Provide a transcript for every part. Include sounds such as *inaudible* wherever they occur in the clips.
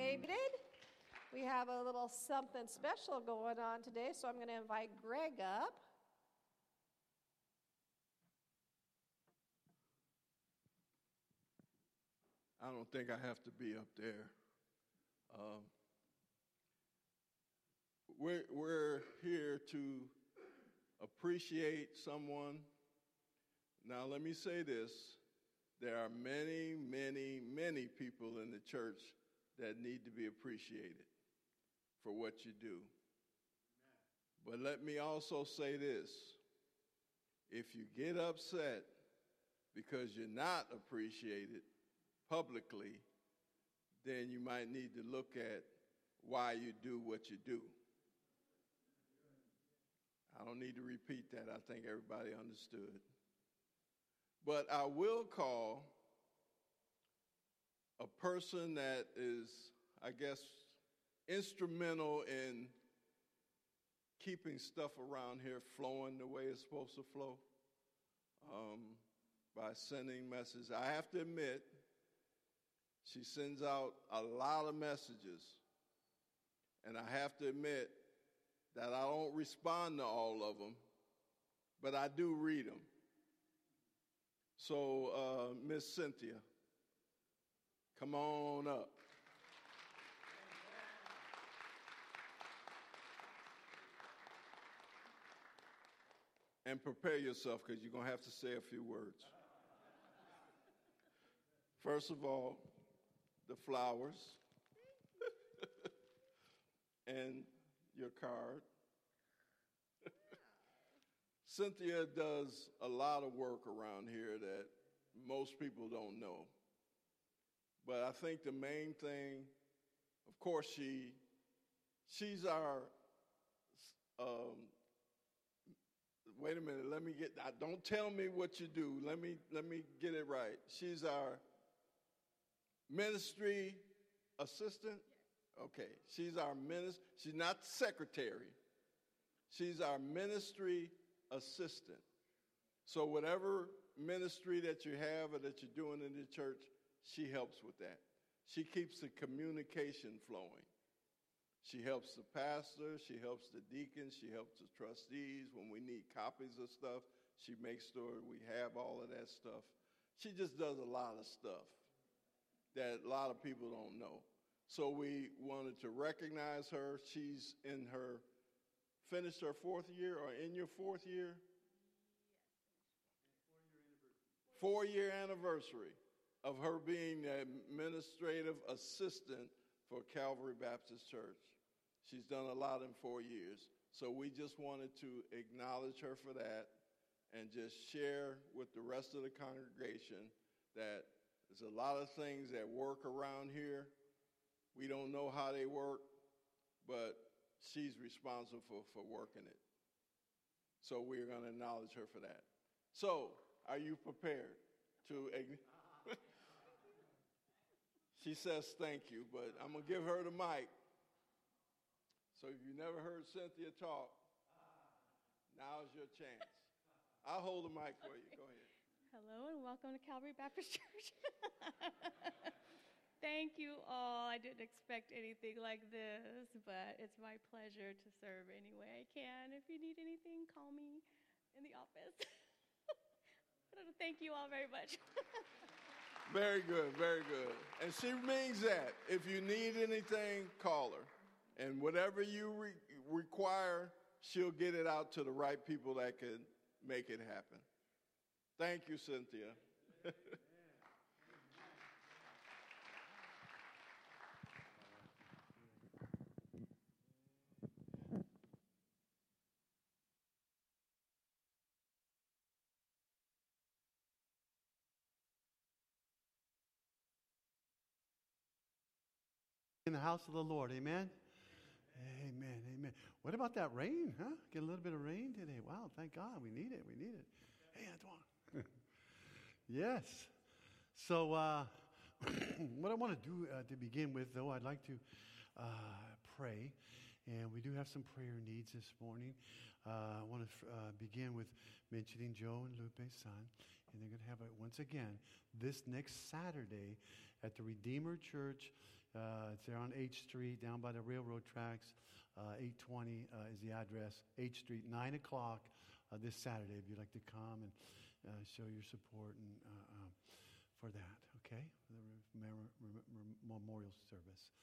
seated. We have a little something special going on today, so I'm going to invite Greg up. I don't think I have to be up there. Um, we're, we're here to appreciate someone. Now, let me say this there are many, many, many people in the church that need to be appreciated for what you do. But let me also say this if you get upset because you're not appreciated publicly, then you might need to look at why you do what you do. I don't need to repeat that. I think everybody understood. But I will call a person that is, I guess, instrumental in keeping stuff around here flowing the way it's supposed to flow um, by sending messages. I have to admit, she sends out a lot of messages. And I have to admit that I don't respond to all of them, but I do read them. So, uh, Miss Cynthia, come on up. And prepare yourself because you're going to have to say a few words. First of all, the flowers *laughs* and your card. Cynthia does a lot of work around here that most people don't know. But I think the main thing, of course, she she's our. Um, wait a minute. Let me get. Don't tell me what you do. Let me let me get it right. She's our ministry assistant. Okay, she's our minister. She's not secretary. She's our ministry assistant. So whatever ministry that you have or that you're doing in the church, she helps with that. She keeps the communication flowing. She helps the pastor, she helps the deacons, she helps the trustees. When we need copies of stuff, she makes sure we have all of that stuff. She just does a lot of stuff that a lot of people don't know. So we wanted to recognize her. She's in her, finished her fourth year or in your fourth year? Four year anniversary of her being the administrative assistant for Calvary Baptist Church. She's done a lot in four years. So we just wanted to acknowledge her for that and just share with the rest of the congregation that there's a lot of things that work around here. We don't know how they work, but she's responsible for, for working it. So we're going to acknowledge her for that. So, are you prepared to? She says thank you, but I'm going to give her the mic. So, if you never heard Cynthia talk, now's your chance. I'll hold the mic for you. Go ahead. Hello and welcome to Calvary Baptist *laughs* Church. Thank you all. I didn't expect anything like this, but it's my pleasure to serve any way I can. If you need anything, call me in the office. *laughs* Thank you all very much. *laughs* very good, very good. And she means that. If you need anything, call her. And whatever you re- require, she'll get it out to the right people that can make it happen. Thank you, Cynthia. *laughs* in the house of the Lord. Amen. Amen. Amen. What about that rain? Huh? Get a little bit of rain today. Wow, thank God. We need it. We need it. Hey, Antoine. *laughs* yes. So, uh, *clears throat* what I want to do uh, to begin with, though, I'd like to uh, pray. And we do have some prayer needs this morning. Uh, I want to uh, begin with mentioning Joe and Lupe's son. And they're going to have it once again this next Saturday at the Redeemer Church Uh, it's there on H Street, down by the railroad tracks. Uh, 820 uh, is the address. H Street, 9 o'clock uh, this Saturday. If you'd like to come and uh, show your support and, uh, for that, okay? For the memorial service.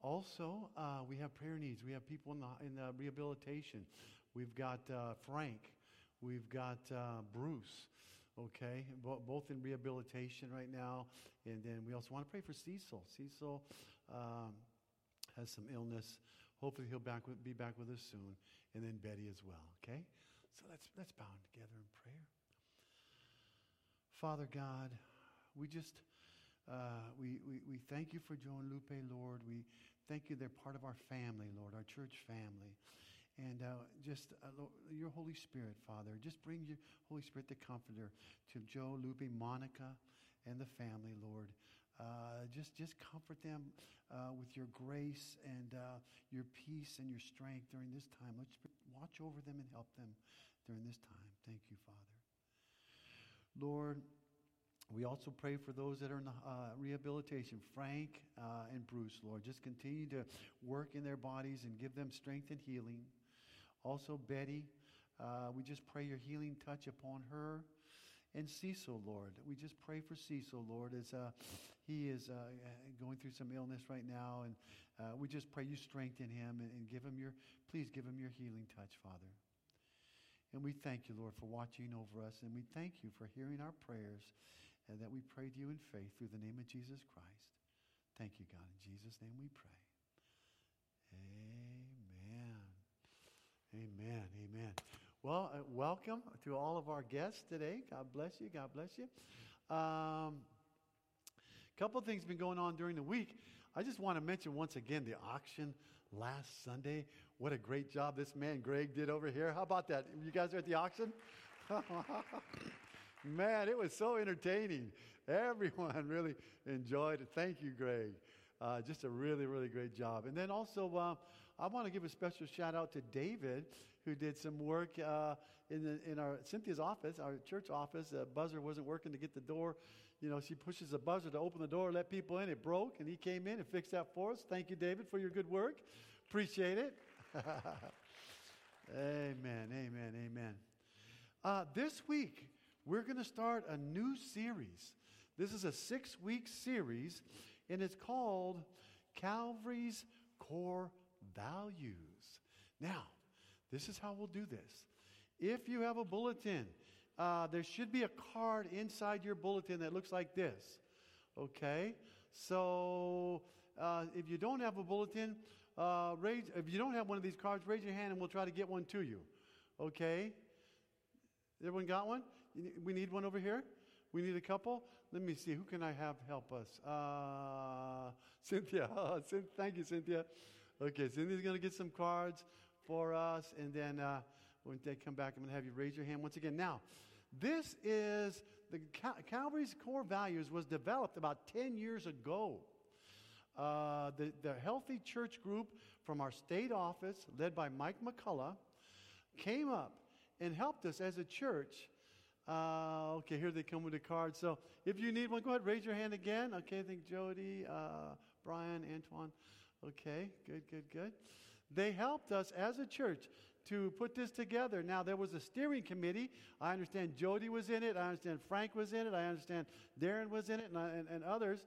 Also, we have prayer needs. We have people in the, in the rehabilitation. We've got Frank. We've got Bruce. Okay, Bo- both in rehabilitation right now, and then we also want to pray for Cecil. Cecil um, has some illness. Hopefully, he'll back with, be back with us soon, and then Betty as well. Okay, so let's let's bow together in prayer. Father God, we just uh, we, we we thank you for Joe and Lupe, Lord. We thank you they're part of our family, Lord, our church family. And uh, just uh, your Holy Spirit, Father, just bring your Holy Spirit, the Comforter, to Joe, Lupe, Monica, and the family, Lord. Uh, just, just comfort them uh, with your grace and uh, your peace and your strength during this time. Let's watch over them and help them during this time. Thank you, Father. Lord, we also pray for those that are in uh, rehabilitation, Frank uh, and Bruce, Lord. Just continue to work in their bodies and give them strength and healing. Also, Betty, uh, we just pray your healing touch upon her. And Cecil, Lord, we just pray for Cecil, Lord, as uh, he is uh, going through some illness right now. And uh, we just pray you strengthen him and, and give him your, please give him your healing touch, Father. And we thank you, Lord, for watching over us. And we thank you for hearing our prayers and that we pray to you in faith through the name of Jesus Christ. Thank you, God. In Jesus' name we pray. Amen. Amen. Well, uh, welcome to all of our guests today. God bless you. God bless you. A um, couple things been going on during the week. I just want to mention once again the auction last Sunday. What a great job this man Greg did over here. How about that? You guys are at the auction? *laughs* Man, it was so entertaining. Everyone *laughs* really enjoyed it. Thank you, Greg. Uh, just a really, really great job. And then also, uh, I want to give a special shout out to David, who did some work uh, in, the, in our Cynthia's office, our church office. The buzzer wasn't working to get the door. You know, she pushes the buzzer to open the door, let people in. It broke, and he came in and fixed that for us. Thank you, David, for your good work. Appreciate it. *laughs* amen, amen, amen. Uh, this week, we're going to start a new series. This is a six week series, and it's called Calvary's Core Values. Now, this is how we'll do this. If you have a bulletin, uh, there should be a card inside your bulletin that looks like this. Okay? So, uh, if you don't have a bulletin, uh, raise, if you don't have one of these cards, raise your hand and we'll try to get one to you. Okay? Everyone got one? We need one over here? We need a couple? Let me see. Who can I have help us? Uh, *laughs* Cynthia. *laughs* Thank you, Cynthia. Okay, Cynthia's going to get some cards for us. And then uh, when they come back, I'm going to have you raise your hand once again. Now, this is the Cal- Calvary's core values was developed about 10 years ago. Uh, the, the Healthy Church Group from our state office, led by Mike McCullough, came up and helped us as a church uh, okay, here they come with the card. So if you need one, go ahead, raise your hand again. Okay, I think Jody, uh, Brian, Antoine. Okay, good, good, good. They helped us as a church to put this together. Now, there was a steering committee. I understand Jody was in it. I understand Frank was in it. I understand Darren was in it and, and, and others.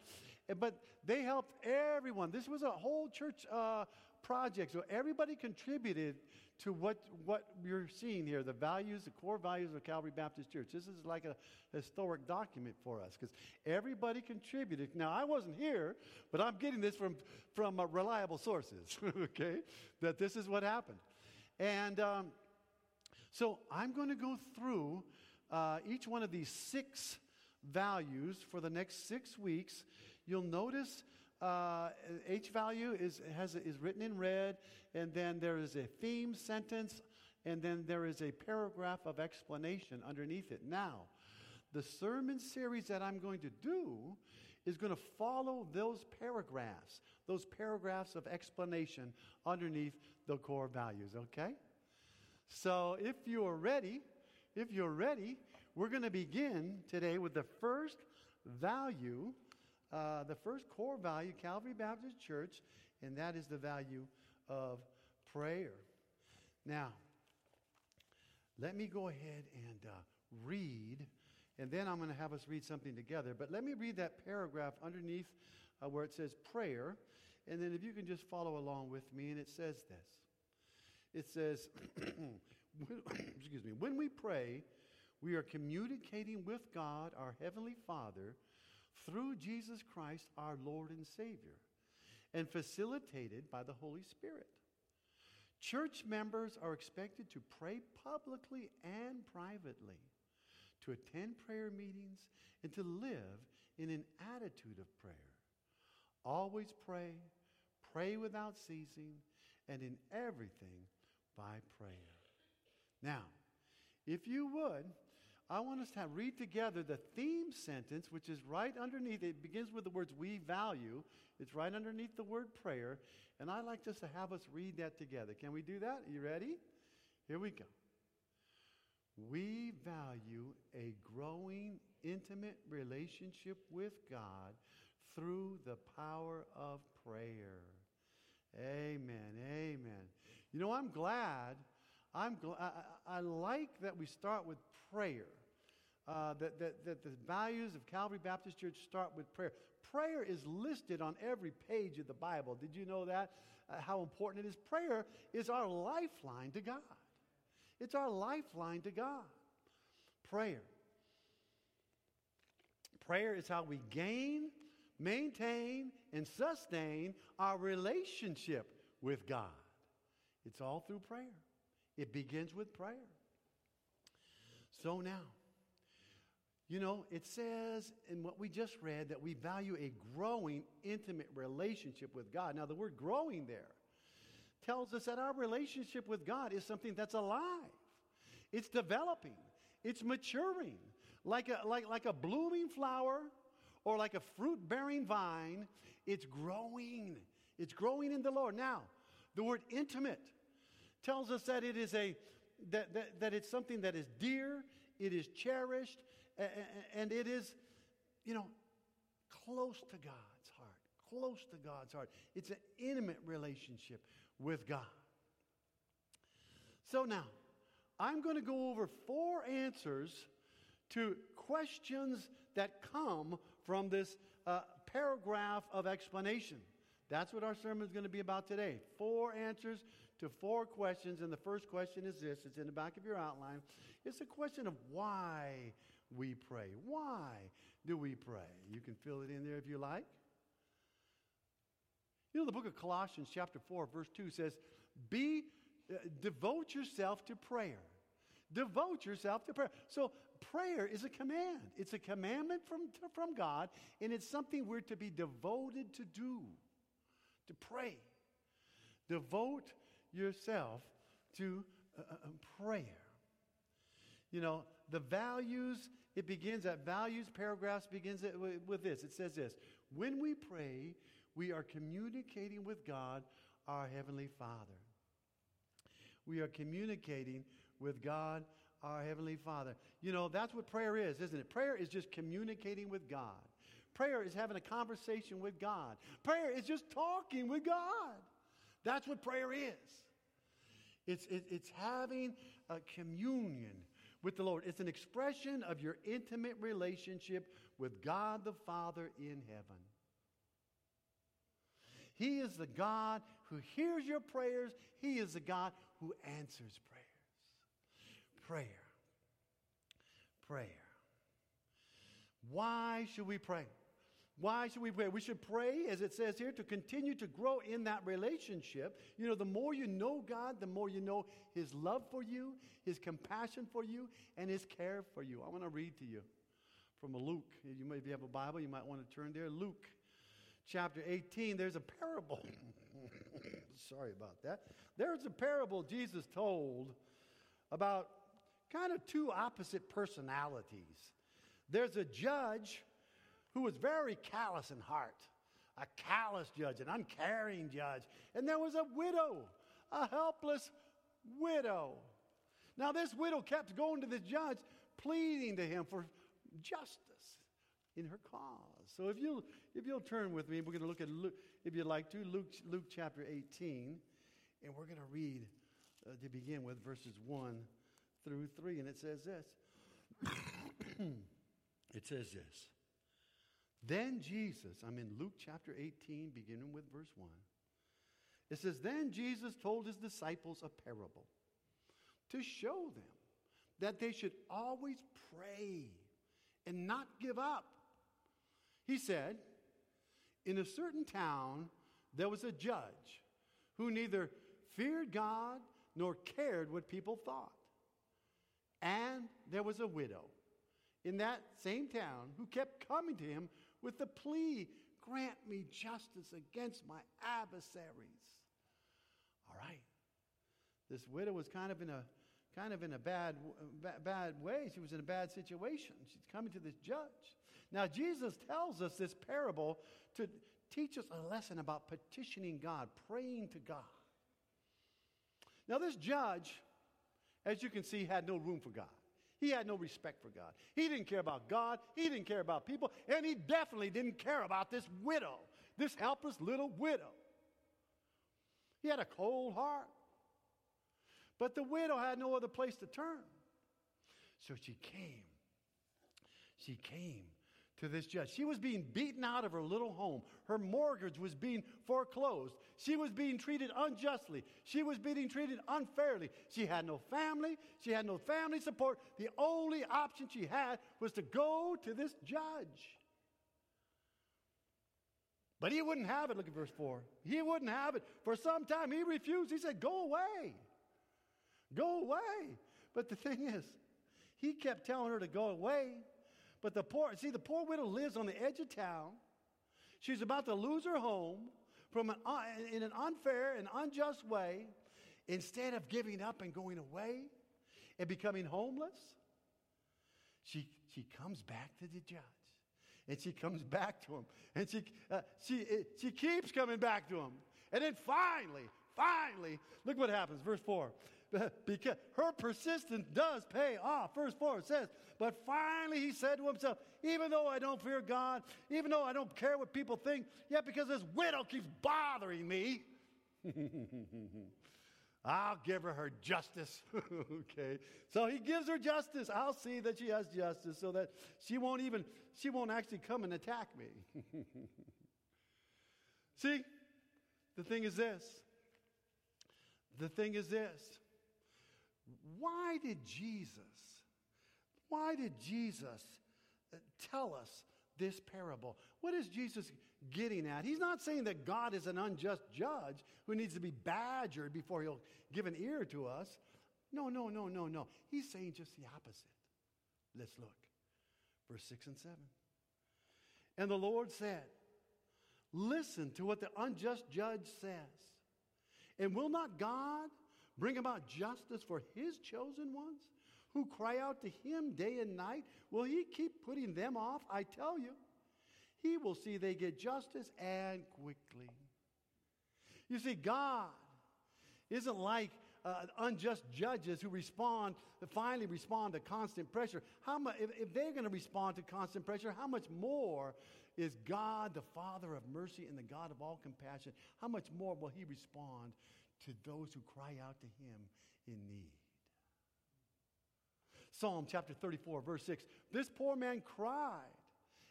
But they helped everyone. This was a whole church uh, project. So everybody contributed to what, what you're seeing here, the values, the core values of Calvary Baptist Church. This is like a historic document for us because everybody contributed. Now, I wasn't here, but I'm getting this from, from uh, reliable sources, *laughs* okay, that this is what happened. And um, so I'm going to go through uh, each one of these six values for the next six weeks. You'll notice uh, H value is, has, is written in red, and then there is a theme sentence, and then there is a paragraph of explanation underneath it. Now, the sermon series that I'm going to do is going to follow those paragraphs, those paragraphs of explanation underneath the core values, okay? So if you are ready, if you're ready, we're going to begin today with the first value uh, the first core value, Calvary Baptist Church, and that is the value of prayer. Now, let me go ahead and uh, read, and then I'm going to have us read something together. But let me read that paragraph underneath uh, where it says prayer, and then if you can just follow along with me, and it says this. It says, *clears throat* *clears throat* excuse me, when we pray, we are communicating with God, our Heavenly Father, through Jesus Christ, our Lord and Savior, and facilitated by the Holy Spirit. Church members are expected to pray publicly and privately, to attend prayer meetings, and to live in an attitude of prayer. Always pray, pray without ceasing, and in everything by prayer. Now, if you would, I want us to read together the theme sentence, which is right underneath. It begins with the words we value. It's right underneath the word prayer. And I'd like just to have us read that together. Can we do that? Are you ready? Here we go. We value a growing, intimate relationship with God through the power of prayer. Amen. Amen. You know, I'm glad. I'm gl- I, I like that we start with prayer. Uh, that, that, that the values of Calvary Baptist Church start with prayer. Prayer is listed on every page of the Bible. Did you know that? Uh, how important it is? Prayer is our lifeline to God. It's our lifeline to God. Prayer. Prayer is how we gain, maintain, and sustain our relationship with God. It's all through prayer. It begins with prayer. So now, you know, it says in what we just read that we value a growing, intimate relationship with God. Now, the word growing there tells us that our relationship with God is something that's alive, it's developing, it's maturing. Like a, like, like a blooming flower or like a fruit bearing vine, it's growing. It's growing in the Lord. Now, the word intimate tells us that it is a that, that, that it's something that is dear, it is cherished, and it is, you know, close to God's heart. Close to God's heart. It's an intimate relationship with God. So now, I'm going to go over four answers to questions that come from this uh, paragraph of explanation. That's what our sermon is going to be about today. Four answers to four questions. And the first question is this it's in the back of your outline. It's a question of why we pray. Why do we pray? You can fill it in there if you like. You know, the book of Colossians, chapter 4, verse 2 says, Be, uh, devote yourself to prayer. Devote yourself to prayer. So, prayer is a command. It's a commandment from, from God, and it's something we're to be devoted to do, to pray. Devote yourself to uh, uh, prayer. You know, the values, it begins at values paragraphs begins with, with this. It says this When we pray, we are communicating with God, our Heavenly Father. We are communicating with God, our Heavenly Father. You know, that's what prayer is, isn't it? Prayer is just communicating with God. Prayer is having a conversation with God. Prayer is just talking with God. That's what prayer is. It's, it, it's having a communion with the Lord. It's an expression of your intimate relationship with God the Father in heaven. He is the God who hears your prayers, He is the God who answers prayers. Prayer. Prayer. Why should we pray? Why should we pray? We should pray, as it says here, to continue to grow in that relationship. You know, the more you know God, the more you know His love for you, His compassion for you, and His care for you. I want to read to you from Luke. You may, have a Bible, you might want to turn there. Luke chapter 18, there's a parable. *laughs* Sorry about that. There's a parable Jesus told about kind of two opposite personalities. There's a judge who was very callous in heart, a callous judge, an uncaring judge. And there was a widow, a helpless widow. Now, this widow kept going to the judge, pleading to him for justice, in her cause. So if you if you'll turn with me, we're going to look at Luke, if you'd like to, Luke Luke chapter 18, and we're going to read uh, to begin with verses 1 through 3 and it says this. *coughs* it says this. Then Jesus, I'm in Luke chapter 18 beginning with verse 1. It says then Jesus told his disciples a parable to show them that they should always pray and not give up. He said, In a certain town, there was a judge who neither feared God nor cared what people thought. And there was a widow in that same town who kept coming to him with the plea grant me justice against my adversaries. All right. This widow was kind of in a kind of in a bad, bad way. She was in a bad situation. She's coming to this judge. Now, Jesus tells us this parable to teach us a lesson about petitioning God, praying to God. Now, this judge, as you can see, had no room for God. He had no respect for God. He didn't care about God. He didn't care about people. And he definitely didn't care about this widow, this helpless little widow. He had a cold heart. But the widow had no other place to turn. So she came. She came to this judge. She was being beaten out of her little home. Her mortgage was being foreclosed. She was being treated unjustly. She was being treated unfairly. She had no family. She had no family support. The only option she had was to go to this judge. But he wouldn't have it. Look at verse 4. He wouldn't have it. For some time, he refused. He said, Go away. Go away. But the thing is, he kept telling her to go away. But the poor, see, the poor widow lives on the edge of town. She's about to lose her home from an, uh, in an unfair and unjust way. Instead of giving up and going away and becoming homeless, she, she comes back to the judge. And she comes back to him. And she, uh, she, she keeps coming back to him. And then finally, finally, look what happens. Verse 4 *laughs* because her persistence does pay off. Verse 4 says, But finally he said to himself, Even though I don't fear God, even though I don't care what people think, yet because this widow keeps bothering me, *laughs* I'll give her her justice. *laughs* okay. So he gives her justice. I'll see that she has justice so that she won't even, she won't actually come and attack me. see, the thing is this. The thing is this why did Jesus, why did Jesus uh, tell us this parable? What is Jesus getting at? He's not saying that God is an unjust judge who needs to be badgered before he'll give an ear to us. No, no, no, no, no. He's saying just the opposite. Let's look. Verse 6 and 7. And the Lord said, Listen to what the unjust judge says. And will not God bring about justice for his chosen ones who cry out to him day and night? Will he keep putting them off? I tell you, he will see they get justice and quickly. You see, God isn't like uh, unjust judges who respond, finally respond to constant pressure. How much, if, if they're going to respond to constant pressure, how much more is God, the Father of mercy and the God of all compassion, how much more will He respond to those who cry out to him in need. Psalm chapter 34, verse 6 This poor man cried,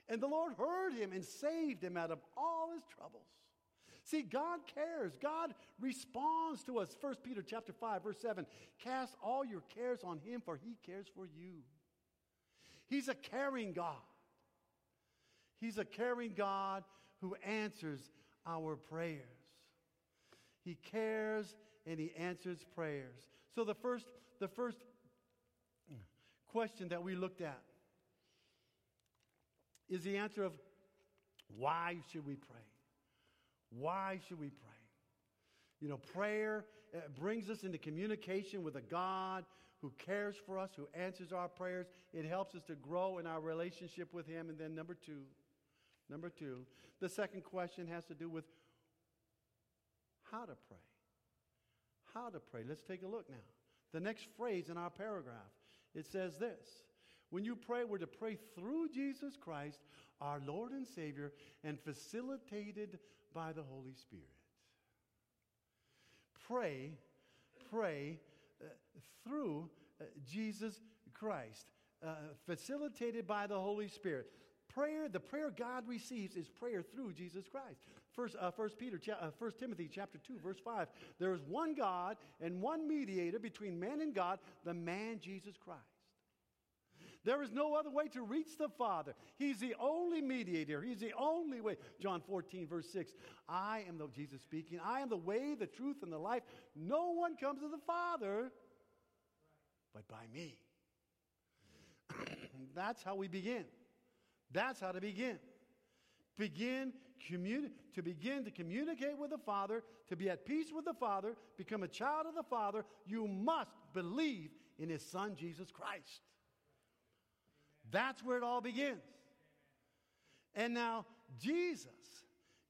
and the Lord heard him and saved him out of all his troubles. See, God cares. God responds to us. 1 Peter chapter 5, verse 7 Cast all your cares on him, for he cares for you. He's a caring God. He's a caring God who answers our prayers. He cares and he answers prayers. So the first, the first question that we looked at is the answer of why should we pray? Why should we pray? You know, prayer uh, brings us into communication with a God who cares for us, who answers our prayers. It helps us to grow in our relationship with Him. And then, number two, number two, the second question has to do with how to pray. How to pray. Let's take a look now. The next phrase in our paragraph it says this When you pray, we're to pray through Jesus Christ, our Lord and Savior, and facilitated by the Holy Spirit. Pray, pray uh, through uh, Jesus Christ, uh, facilitated by the Holy Spirit. Prayer, the prayer God receives is prayer through Jesus Christ. First, uh, First Peter, uh, First Timothy, chapter two, verse five. There is one God and one mediator between man and God, the man Jesus Christ. There is no other way to reach the Father. He's the only mediator. He's the only way. John 14, verse 6. I am the, Jesus speaking, I am the way, the truth, and the life. No one comes to the Father but by me. *clears throat* That's how we begin. That's how to begin. Begin communi- to begin to communicate with the Father, to be at peace with the Father, become a child of the Father, you must believe in His Son, Jesus Christ. That's where it all begins. And now, Jesus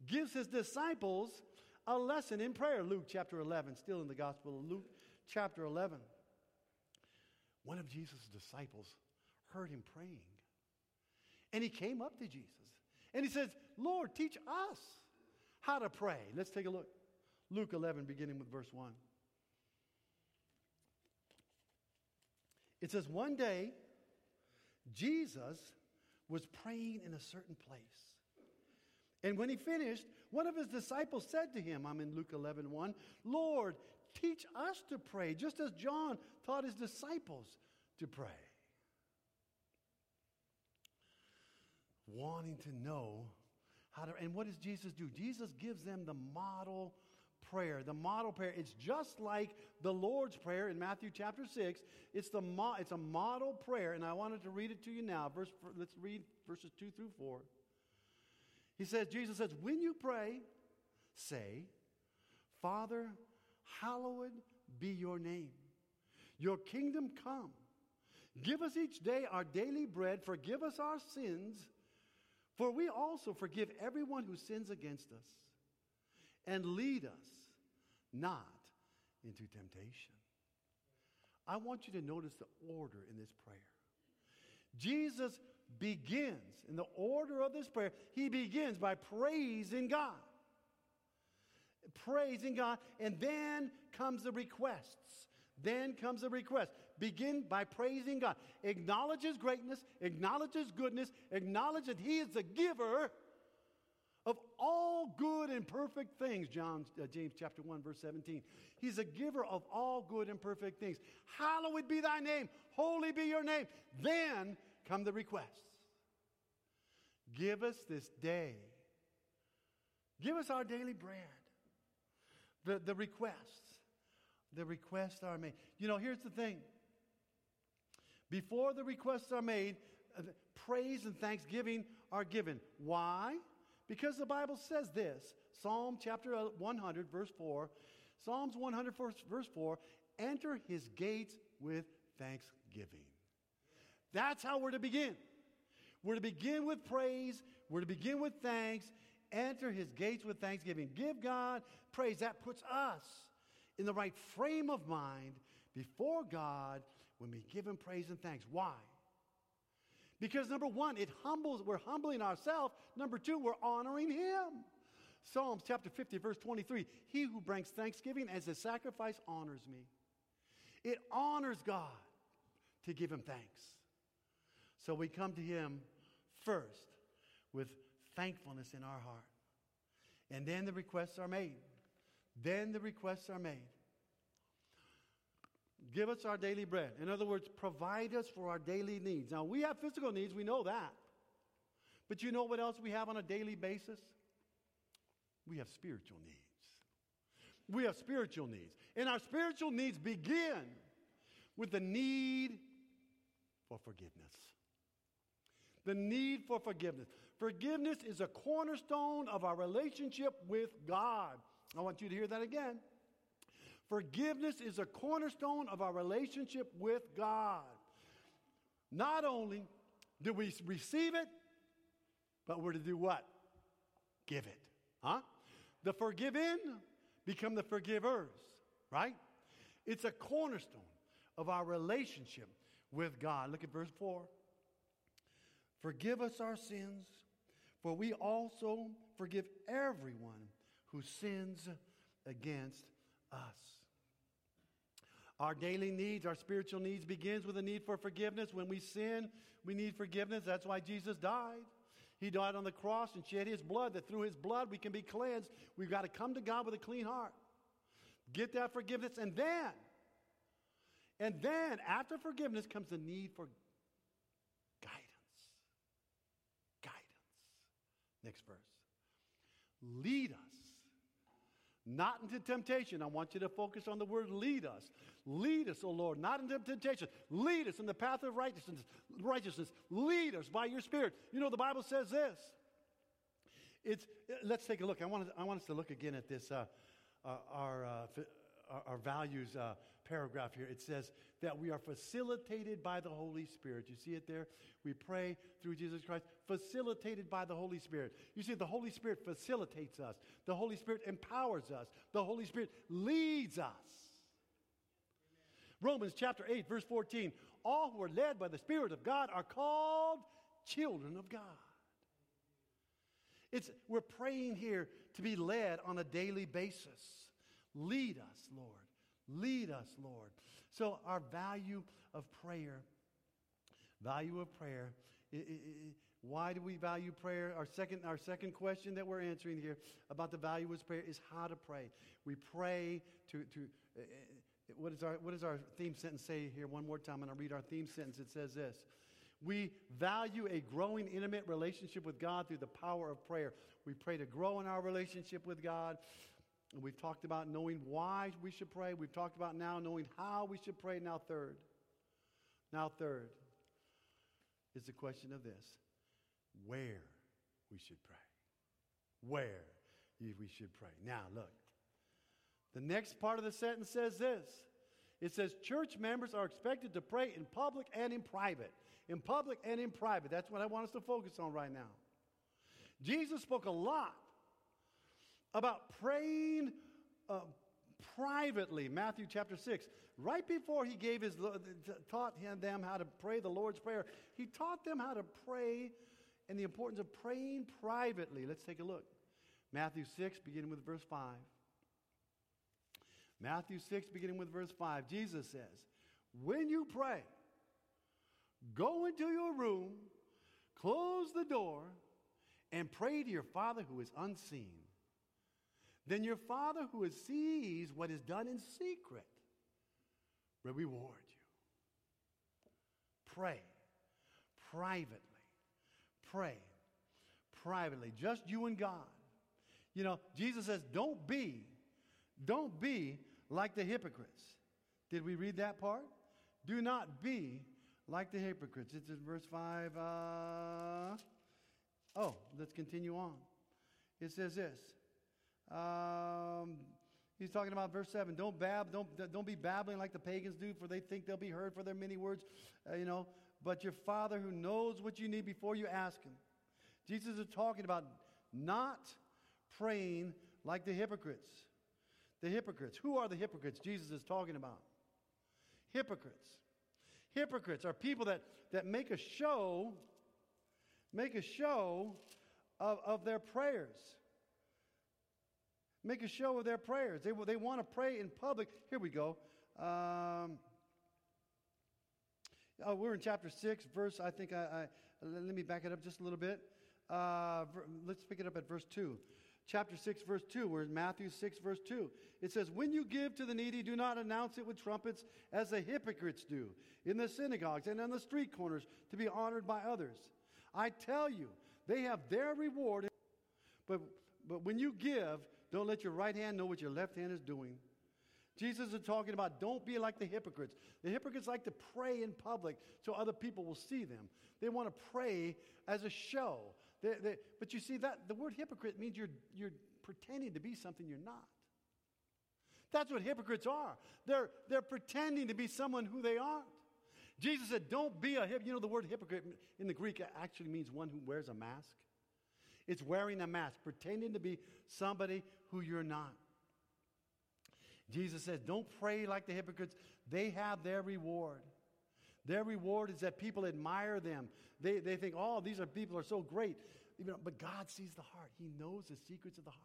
gives His disciples a lesson in prayer. Luke chapter 11, still in the Gospel of Luke chapter 11. One of Jesus' disciples heard him praying. And he came up to Jesus and he says, Lord, teach us how to pray. Let's take a look. Luke 11, beginning with verse 1. It says, One day, Jesus was praying in a certain place. And when he finished, one of his disciples said to him, I'm in Luke 11, 1, Lord, teach us to pray, just as John taught his disciples to pray. Wanting to know how to, and what does Jesus do? Jesus gives them the model prayer. The model prayer. It's just like the Lord's Prayer in Matthew chapter 6. It's, the mo- it's a model prayer, and I wanted to read it to you now. Verse, let's read verses 2 through 4. He says, Jesus says, When you pray, say, Father, hallowed be your name. Your kingdom come. Give us each day our daily bread. Forgive us our sins, for we also forgive everyone who sins against us. And lead us not into temptation. I want you to notice the order in this prayer. Jesus begins, in the order of this prayer, he begins by praising God. Praising God, and then comes the requests. Then comes the request. Begin by praising God. Acknowledge His greatness, acknowledge His goodness, acknowledge that He is the giver of all good and perfect things. John, uh, James chapter 1, verse 17. He's a giver of all good and perfect things. Hallowed be thy name, holy be your name. Then come the requests. Give us this day. Give us our daily bread. The, the requests. The requests are made. You know, here's the thing. Before the requests are made, uh, praise and thanksgiving are given. Why? Because the Bible says this Psalm chapter 100, verse 4. Psalms 100, verse 4 enter his gates with thanksgiving. That's how we're to begin. We're to begin with praise, we're to begin with thanks, enter his gates with thanksgiving. Give God praise. That puts us in the right frame of mind before God when we give him praise and thanks. Why? Because number one, it humbles, we're humbling ourselves. Number two, we're honoring him. Psalms chapter 50, verse 23 He who brings thanksgiving as a sacrifice honors me. It honors God to give him thanks. So we come to him first with thankfulness in our heart. And then the requests are made. Then the requests are made. Give us our daily bread. In other words, provide us for our daily needs. Now, we have physical needs, we know that. But you know what else we have on a daily basis? We have spiritual needs. We have spiritual needs. And our spiritual needs begin with the need for forgiveness. The need for forgiveness. Forgiveness is a cornerstone of our relationship with God. I want you to hear that again. Forgiveness is a cornerstone of our relationship with God. Not only do we receive it, but we're to do what? Give it. Huh? The forgiven become the forgivers, right? It's a cornerstone of our relationship with God. Look at verse 4. Forgive us our sins, for we also forgive everyone who sins against us. Our daily needs, our spiritual needs begins with a need for forgiveness. When we sin, we need forgiveness. That's why Jesus died. He died on the cross and shed his blood, that through his blood we can be cleansed. We've got to come to God with a clean heart. Get that forgiveness, and then, and then after forgiveness comes the need for guidance. Guidance. Next verse. Lead us not into temptation. I want you to focus on the word lead us. Lead us, O Lord, not into temptation. Lead us in the path of righteousness. Righteousness. Lead us by your Spirit. You know, the Bible says this. It's, let's take a look. I want, I want us to look again at this, uh, uh, our, uh, our, our, values uh, paragraph here. It says that we are facilitated by the Holy Spirit. You see it there? We pray through Jesus Christ, facilitated by the Holy Spirit. You see, the Holy Spirit facilitates us, the Holy Spirit empowers us, the Holy Spirit leads us. Romans chapter 8, verse 14. All who are led by the Spirit of God are called children of God. It's, we're praying here to be led on a daily basis. Lead us, Lord. Lead us, Lord. So, our value of prayer, value of prayer, it, it, it, why do we value prayer? Our second, our second question that we're answering here about the value of prayer is how to pray. We pray to, to uh, what, is our, what does our theme sentence say here? One more time, and I'll read our theme sentence. It says this We value a growing, intimate relationship with God through the power of prayer. We pray to grow in our relationship with God. We've talked about knowing why we should pray. We've talked about now knowing how we should pray. Now, third. Now, third is the question of this where we should pray. Where we should pray. Now, look. The next part of the sentence says this it says, Church members are expected to pray in public and in private. In public and in private. That's what I want us to focus on right now. Jesus spoke a lot about praying uh, privately, Matthew chapter 6. Right before he gave his, taught him, them how to pray the Lord's Prayer, he taught them how to pray and the importance of praying privately. Let's take a look. Matthew 6, beginning with verse 5. Matthew 6, beginning with verse 5, Jesus says, When you pray, go into your room, close the door, and pray to your Father who is unseen. Then your Father who sees what is done in secret will reward you. Pray privately. Pray privately. Just you and God. You know, Jesus says, don't be, don't be like the hypocrites. Did we read that part? Do not be like the hypocrites. It's in verse 5. Uh, oh, let's continue on. It says this. Um, he's talking about verse 7. Don't bab, don't, don't be babbling like the pagans do, for they think they'll be heard for their many words, uh, you know. But your Father who knows what you need before you ask Him. Jesus is talking about not praying like the hypocrites. The hypocrites. Who are the hypocrites Jesus is talking about? Hypocrites. Hypocrites are people that, that make a show, make a show of, of their prayers. Make a show of their prayers. They, they want to pray in public. Here we go. Um, oh, we're in chapter 6, verse, I think I, I, let me back it up just a little bit. Uh, let's pick it up at verse 2 chapter 6, verse 2, where Matthew 6, verse 2. It says, When you give to the needy, do not announce it with trumpets as the hypocrites do in the synagogues and on the street corners to be honored by others. I tell you, they have their reward. But, but when you give, don't let your right hand know what your left hand is doing. Jesus is talking about don't be like the hypocrites. The hypocrites like to pray in public so other people will see them. They want to pray as a show. They, they, but you see, that the word hypocrite means you're, you're pretending to be something you're not. That's what hypocrites are. They're, they're pretending to be someone who they aren't. Jesus said, Don't be a hypocrite. You know, the word hypocrite in the Greek actually means one who wears a mask. It's wearing a mask, pretending to be somebody who you're not. Jesus says, Don't pray like the hypocrites. They have their reward. Their reward is that people admire them. They, they think, oh, these are people are so great. But God sees the heart. He knows the secrets of the heart.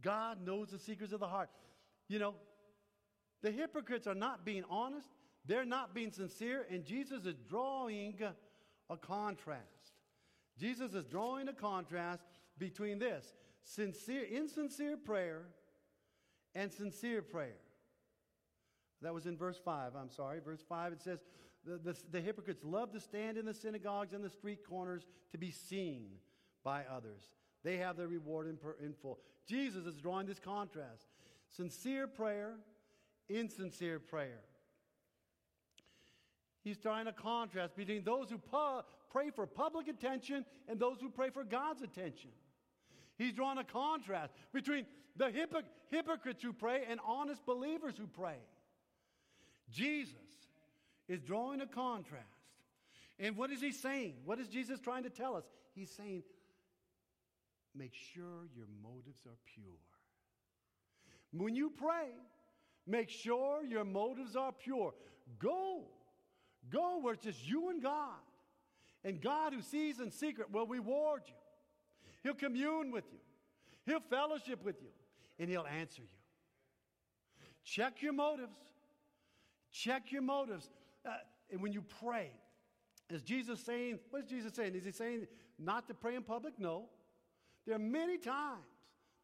God knows the secrets of the heart. You know, the hypocrites are not being honest, they're not being sincere, and Jesus is drawing a contrast. Jesus is drawing a contrast between this sincere, insincere prayer and sincere prayer. That was in verse 5. I'm sorry. Verse 5, it says, the, the, the, hypocrites love to stand in the synagogues and the street corners to be seen by others. They have their reward in, in full. Jesus is drawing this contrast sincere prayer, insincere prayer. He's drawing a contrast between those who pu- pray for public attention and those who pray for God's attention. He's drawn a contrast between the hypoc- hypocrites who pray and honest believers who pray. Jesus is drawing a contrast. And what is he saying? What is Jesus trying to tell us? He's saying, make sure your motives are pure. When you pray, make sure your motives are pure. Go. Go where it's just you and God. And God, who sees in secret, will reward you. He'll commune with you, He'll fellowship with you, and He'll answer you. Check your motives. Check your motives. Uh, and when you pray, is Jesus saying, what is Jesus saying? Is he saying not to pray in public? No. There are many times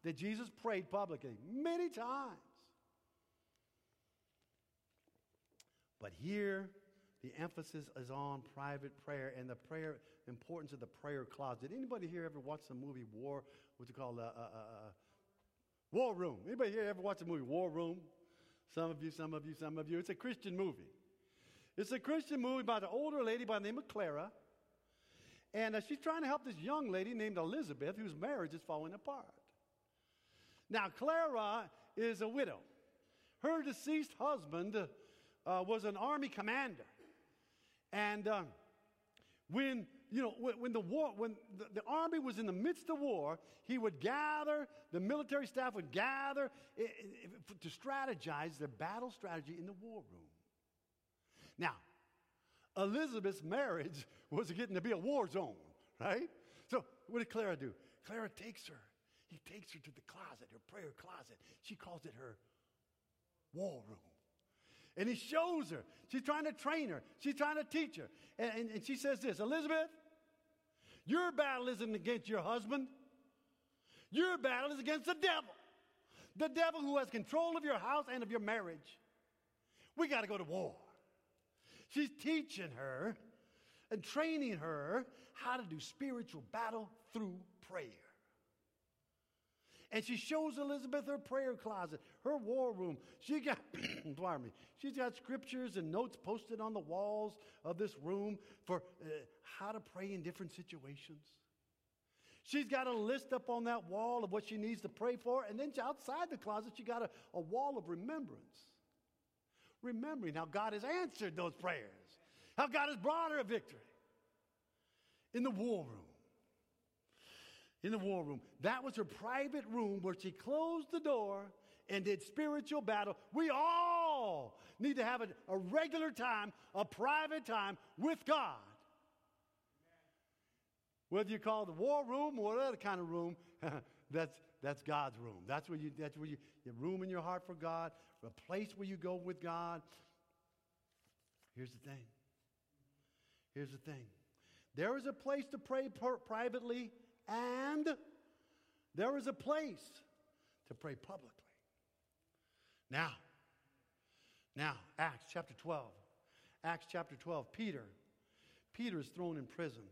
that Jesus prayed publicly. Many times. But here, the emphasis is on private prayer and the prayer importance of the prayer closet. Did Anybody here ever watch the movie War? What's it called? Uh, uh, uh, uh, War Room. Anybody here ever watch the movie War Room? Some of you, some of you, some of you. It's a Christian movie. It's a Christian movie by the older lady by the name of Clara. And uh, she's trying to help this young lady named Elizabeth, whose marriage is falling apart. Now, Clara is a widow. Her deceased husband uh, was an army commander. And uh, when you know, when, when, the war, when the, the, army was in the midst of war, he would gather, the military staff would gather it, it, to strategize their battle strategy in the war room. Now, Elizabeth's marriage *laughs* was getting to be a war zone, right? So what did Clara do? Clara takes her. He takes her to the closet, her prayer closet. She calls it her war room. And he shows her. She's trying to train her. She's trying to teach her. And, and, and she says this Elizabeth, your battle isn't against your husband. Your battle is against the devil. The devil who has control of your house and of your marriage. We got to go to war. She's teaching her and training her how to do spiritual battle through prayer. And she shows Elizabeth her prayer closet, her war room. She got, *coughs* pardon me, she's got scriptures and notes posted on the walls of this room for uh, how to pray in different situations. She's got a list up on that wall of what she needs to pray for. And then outside the closet, she got a, a wall of remembrance. Remembering how God has answered those prayers, how God has brought her a victory in the war room in the war room. That was her private room where she closed the door and did spiritual battle. We all need to have a, a regular time, a private time with God. Whether you call it the war room or whatever kind of room, *laughs* that's, that's God's room. That's where you, that's where you, you room in your heart for God, a place where you go with God. Here's the thing. Here's the thing. There is a place to pray per- privately and there is a place to pray publicly. Now, now, Acts chapter 12. Acts chapter 12. Peter. Peter is thrown in prison.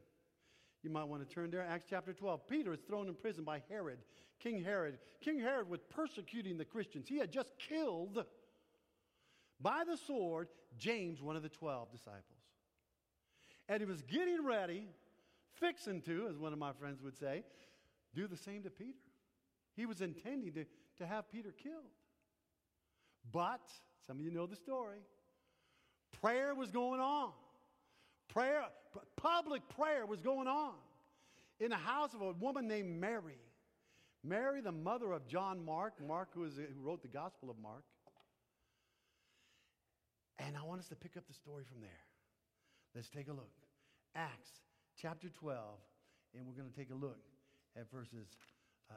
You might want to turn there. Acts chapter 12. Peter is thrown in prison by Herod, King Herod. King Herod was persecuting the Christians. He had just killed by the sword James, one of the 12 disciples. And he was getting ready fixing to, as one of my friends would say, do the same to Peter. He was intending to, to have Peter killed. But, some of you know the story, prayer was going on. Prayer, public prayer was going on in the house of a woman named Mary. Mary, the mother of John Mark, Mark who, is, uh, who wrote the Gospel of Mark. And I want us to pick up the story from there. Let's take a look. Acts chapter 12, and we're going to take a look at verses uh,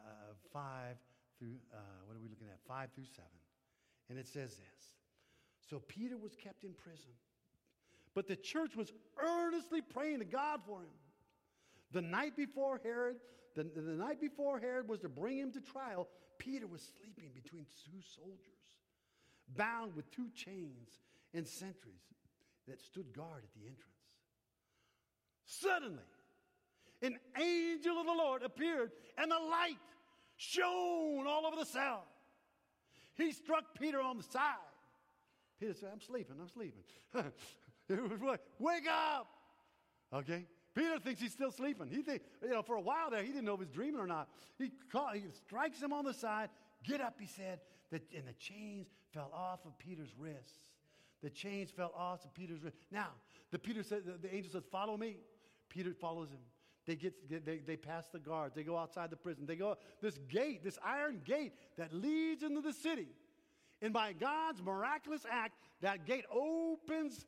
5 through, uh, what are we looking at? 5 through 7. And it says this So Peter was kept in prison, but the church was earnestly praying to God for him. The night before Herod, the, the night before Herod was to bring him to trial, Peter was sleeping between two soldiers, bound with two chains and sentries that stood guard at the entrance. Suddenly, an angel of the Lord appeared, and the light shone all over the cell. He struck Peter on the side. Peter said, I'm sleeping, I'm sleeping. *laughs* it was like, wake up! Okay? Peter thinks he's still sleeping. He think, you know, for a while there, he didn't know if he was dreaming or not. He, he strikes him on the side. Get up, he said. The, and the chains fell off of Peter's wrists. The chains fell off of Peter's wrists. Now, the Peter said, the, the angel says, follow me. Peter follows him. They, get, they, they pass the guards. They go outside the prison. They go this gate, this iron gate that leads into the city. And by God's miraculous act, that gate opens,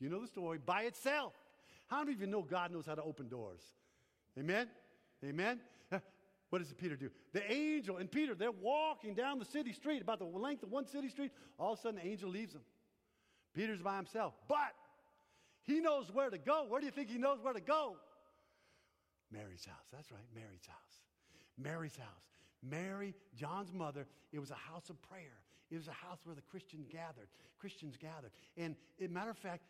you know the story, by itself. How many of you know God knows how to open doors? Amen? Amen? Uh, what does Peter do? The angel and Peter, they're walking down the city street, about the length of one city street. All of a sudden, the angel leaves them. Peter's by himself. But he knows where to go. Where do you think he knows where to go? Mary's house. That's right, Mary's house. Mary's house. Mary, John's mother, it was a house of prayer. It was a house where the Christian gathered, Christians gathered. And as matter of fact,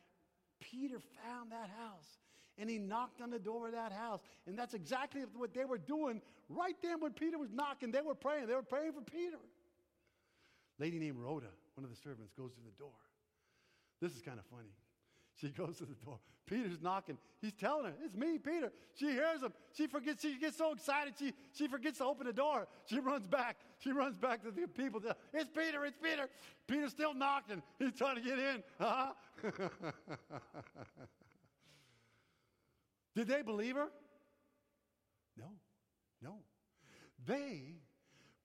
Peter found that house and he knocked on the door of that house. And that's exactly what they were doing right then when Peter was knocking. They were praying. They were praying for Peter. Lady named Rhoda, one of the servants, goes to the door. This is kind of funny. She goes to the door. Peter's knocking. He's telling her, It's me, Peter. She hears him. She forgets, she gets so excited, she, she forgets to open the door. She runs back. She runs back to the people. It's Peter, it's Peter. Peter's still knocking. He's trying to get in. Uh-huh. *laughs* Did they believe her? No, no. They,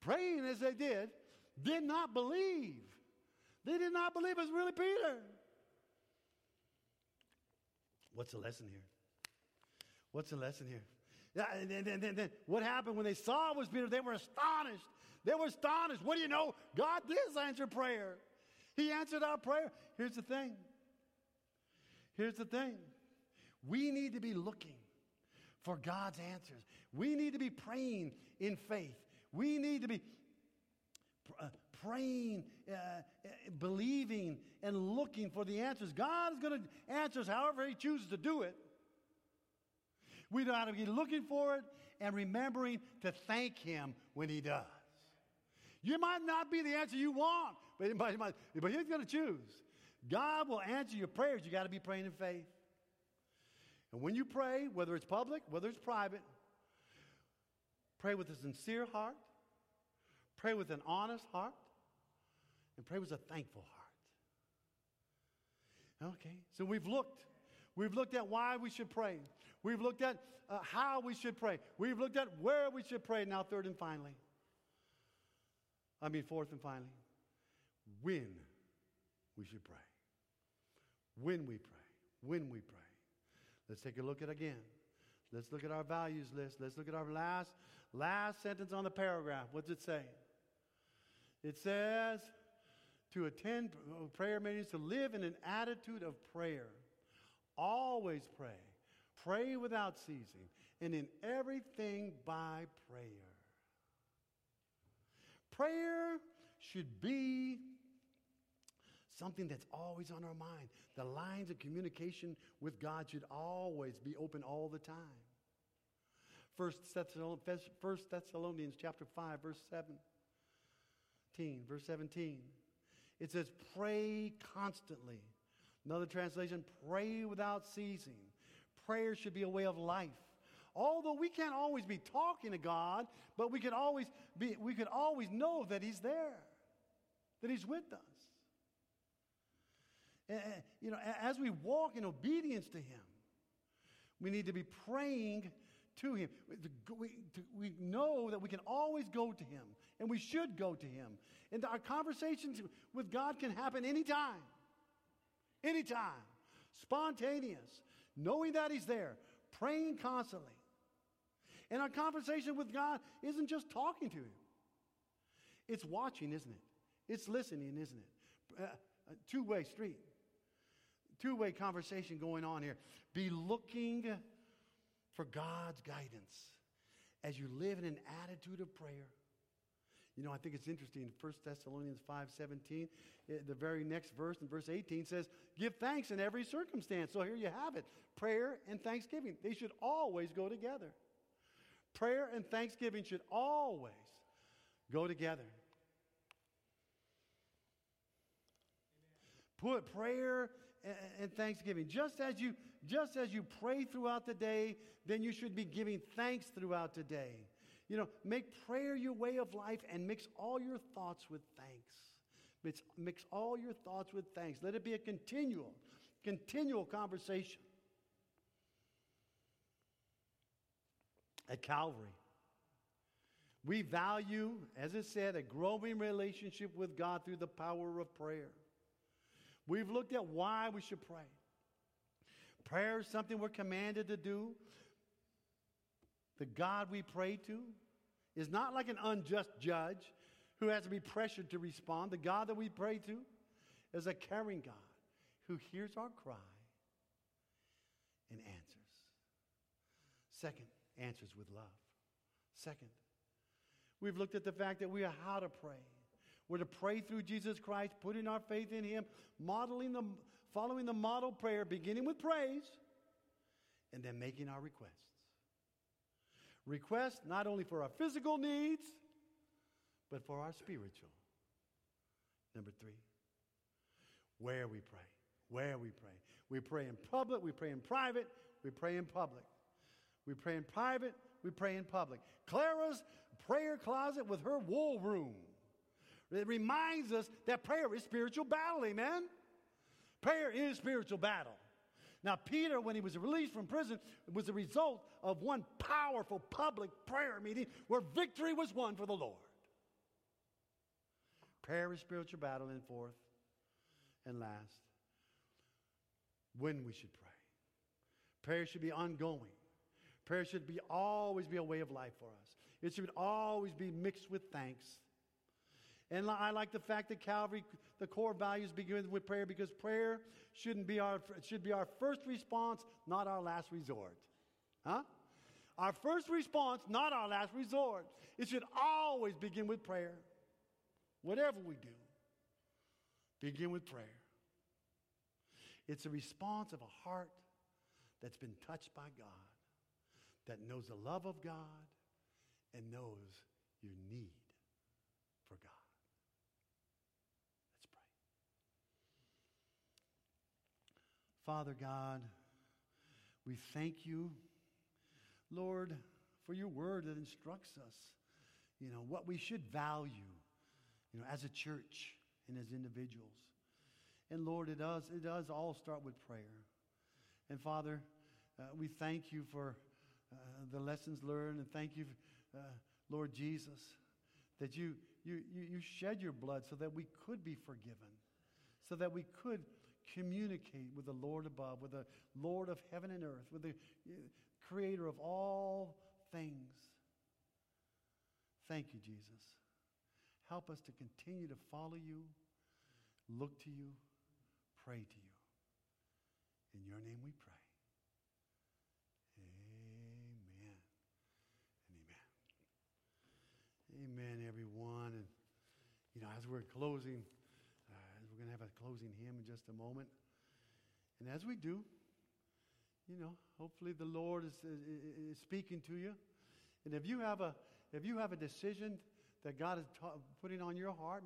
praying as they did, did not believe. They did not believe it was really Peter. What's the lesson here? What's the lesson here? Yeah, and then, then, then, then what happened when they saw it was Peter? They were astonished. They were astonished. What do you know? God did answer prayer. He answered our prayer. Here's the thing. Here's the thing. We need to be looking for God's answers. We need to be praying in faith. We need to be uh, praying, uh, uh, believing, and looking for the answers. God is going to answer us however He chooses to do it. We got to be looking for it and remembering to thank Him when He does. You might not be the answer you want, but, might, but He's going to choose. God will answer your prayers. You got to be praying in faith. And when you pray, whether it's public, whether it's private, pray with a sincere heart, pray with an honest heart, and pray with a thankful heart. Okay, so we've looked. We've looked at why we should pray. We've looked at uh, how we should pray. We've looked at where we should pray. Now, third and finally, I mean, fourth and finally, when we should pray. When we pray. When we pray. Let's take a look at again. Let's look at our values list. Let's look at our last last sentence on the paragraph. What's it say? It says to attend prayer meetings, to live in an attitude of prayer. Always pray. Pray without ceasing. And in everything by prayer. Prayer should be something that's always on our mind. The lines of communication with God should always be open all the time. First Thessalonians chapter 5, verse 17. Verse 17. It says, pray constantly. Another translation, pray without ceasing. Prayer should be a way of life. Although we can't always be talking to God, but we can always be, we can always know that He's there, that He's with us And, you know, as we walk in obedience to Him, we need to be praying to Him. We, know that we can always go to Him, and we should go to Him. And our conversations with God can happen anytime. anytime, spontaneous, knowing that He's there, praying constantly. And our conversation with God isn't just talking to Him, it's watching, isn't it? It's listening, isn't it? Uh, a two way street, two way conversation going on here. Be looking for God's guidance as you live in an attitude of prayer. You know, I think it's interesting. 1 Thessalonians 5:17, eh, the very next verse in verse 18 says, "Give thanks in every circumstance." So here you have it. Prayer and thanksgiving, they should always go together. Prayer and thanksgiving should always go together. Put prayer and thanksgiving. Just as you just as you pray throughout the day, then you should be giving thanks throughout the day. You know, make prayer your way of life and mix all your thoughts with thanks. Mix, mix all your thoughts with thanks. Let it be a continual, continual conversation. At Calvary, we value, as it said, a growing relationship with God through the power of prayer. We've looked at why we should pray. Prayer is something we're commanded to do. The God we pray to is not like an unjust judge who has to be pressured to respond. The God that we pray to is a caring God who hears our cry and answers. Second, answers with love. Second, we've looked at the fact that we are how to pray. We're to pray through Jesus Christ, putting our faith in Him, modeling the, following the model prayer, beginning with praise, and then making our requests. Requests not only for our physical needs, but for our spiritual. Number three, where we pray. Where we pray. We pray in public, we pray in private, we pray in public. We pray in private, we pray in public. Clara's prayer closet with her war room. It reminds us that prayer is spiritual battle, amen? Prayer is spiritual battle. Now, Peter, when he was released from prison, was the result of one powerful public prayer meeting where victory was won for the Lord. Prayer is spiritual battle, and fourth and last, when we should pray. Prayer should be ongoing. Prayer should be always be a way of life for us. It should always be mixed with thanks. And I like the fact that Calvary, the core values begin with prayer because prayer shouldn't be our, should be our first response, not our last resort. Huh? Our first response, not our last resort. It should always begin with prayer. Whatever we do, begin with prayer. It's a response of a heart that's been touched by God, that knows the love of God and knows your need for God. Let's pray. Father God, we thank you, Lord, for your word that instructs us, you know, what we should value, you know, as a church and as individuals. And Lord, it does, it does all start with prayer. And Father, uh, we thank you for uh, the lessons learned, and thank you, uh, Lord Jesus, that you, you, you, you shed your blood so that we could be forgiven, so that we could communicate with the Lord above, with the Lord of heaven and earth, with the uh, creator of all things. Thank you, Jesus. Help us to continue to follow you, look to you, pray to you. In your name we pray. Amen and amen. Amen, everyone. And, you know, as we're closing, we're going to have a closing hymn in just a moment. And as we do, you know, hopefully the Lord is, is, is speaking to you. And if you have a if you have a decision that God is ta- putting on your heart,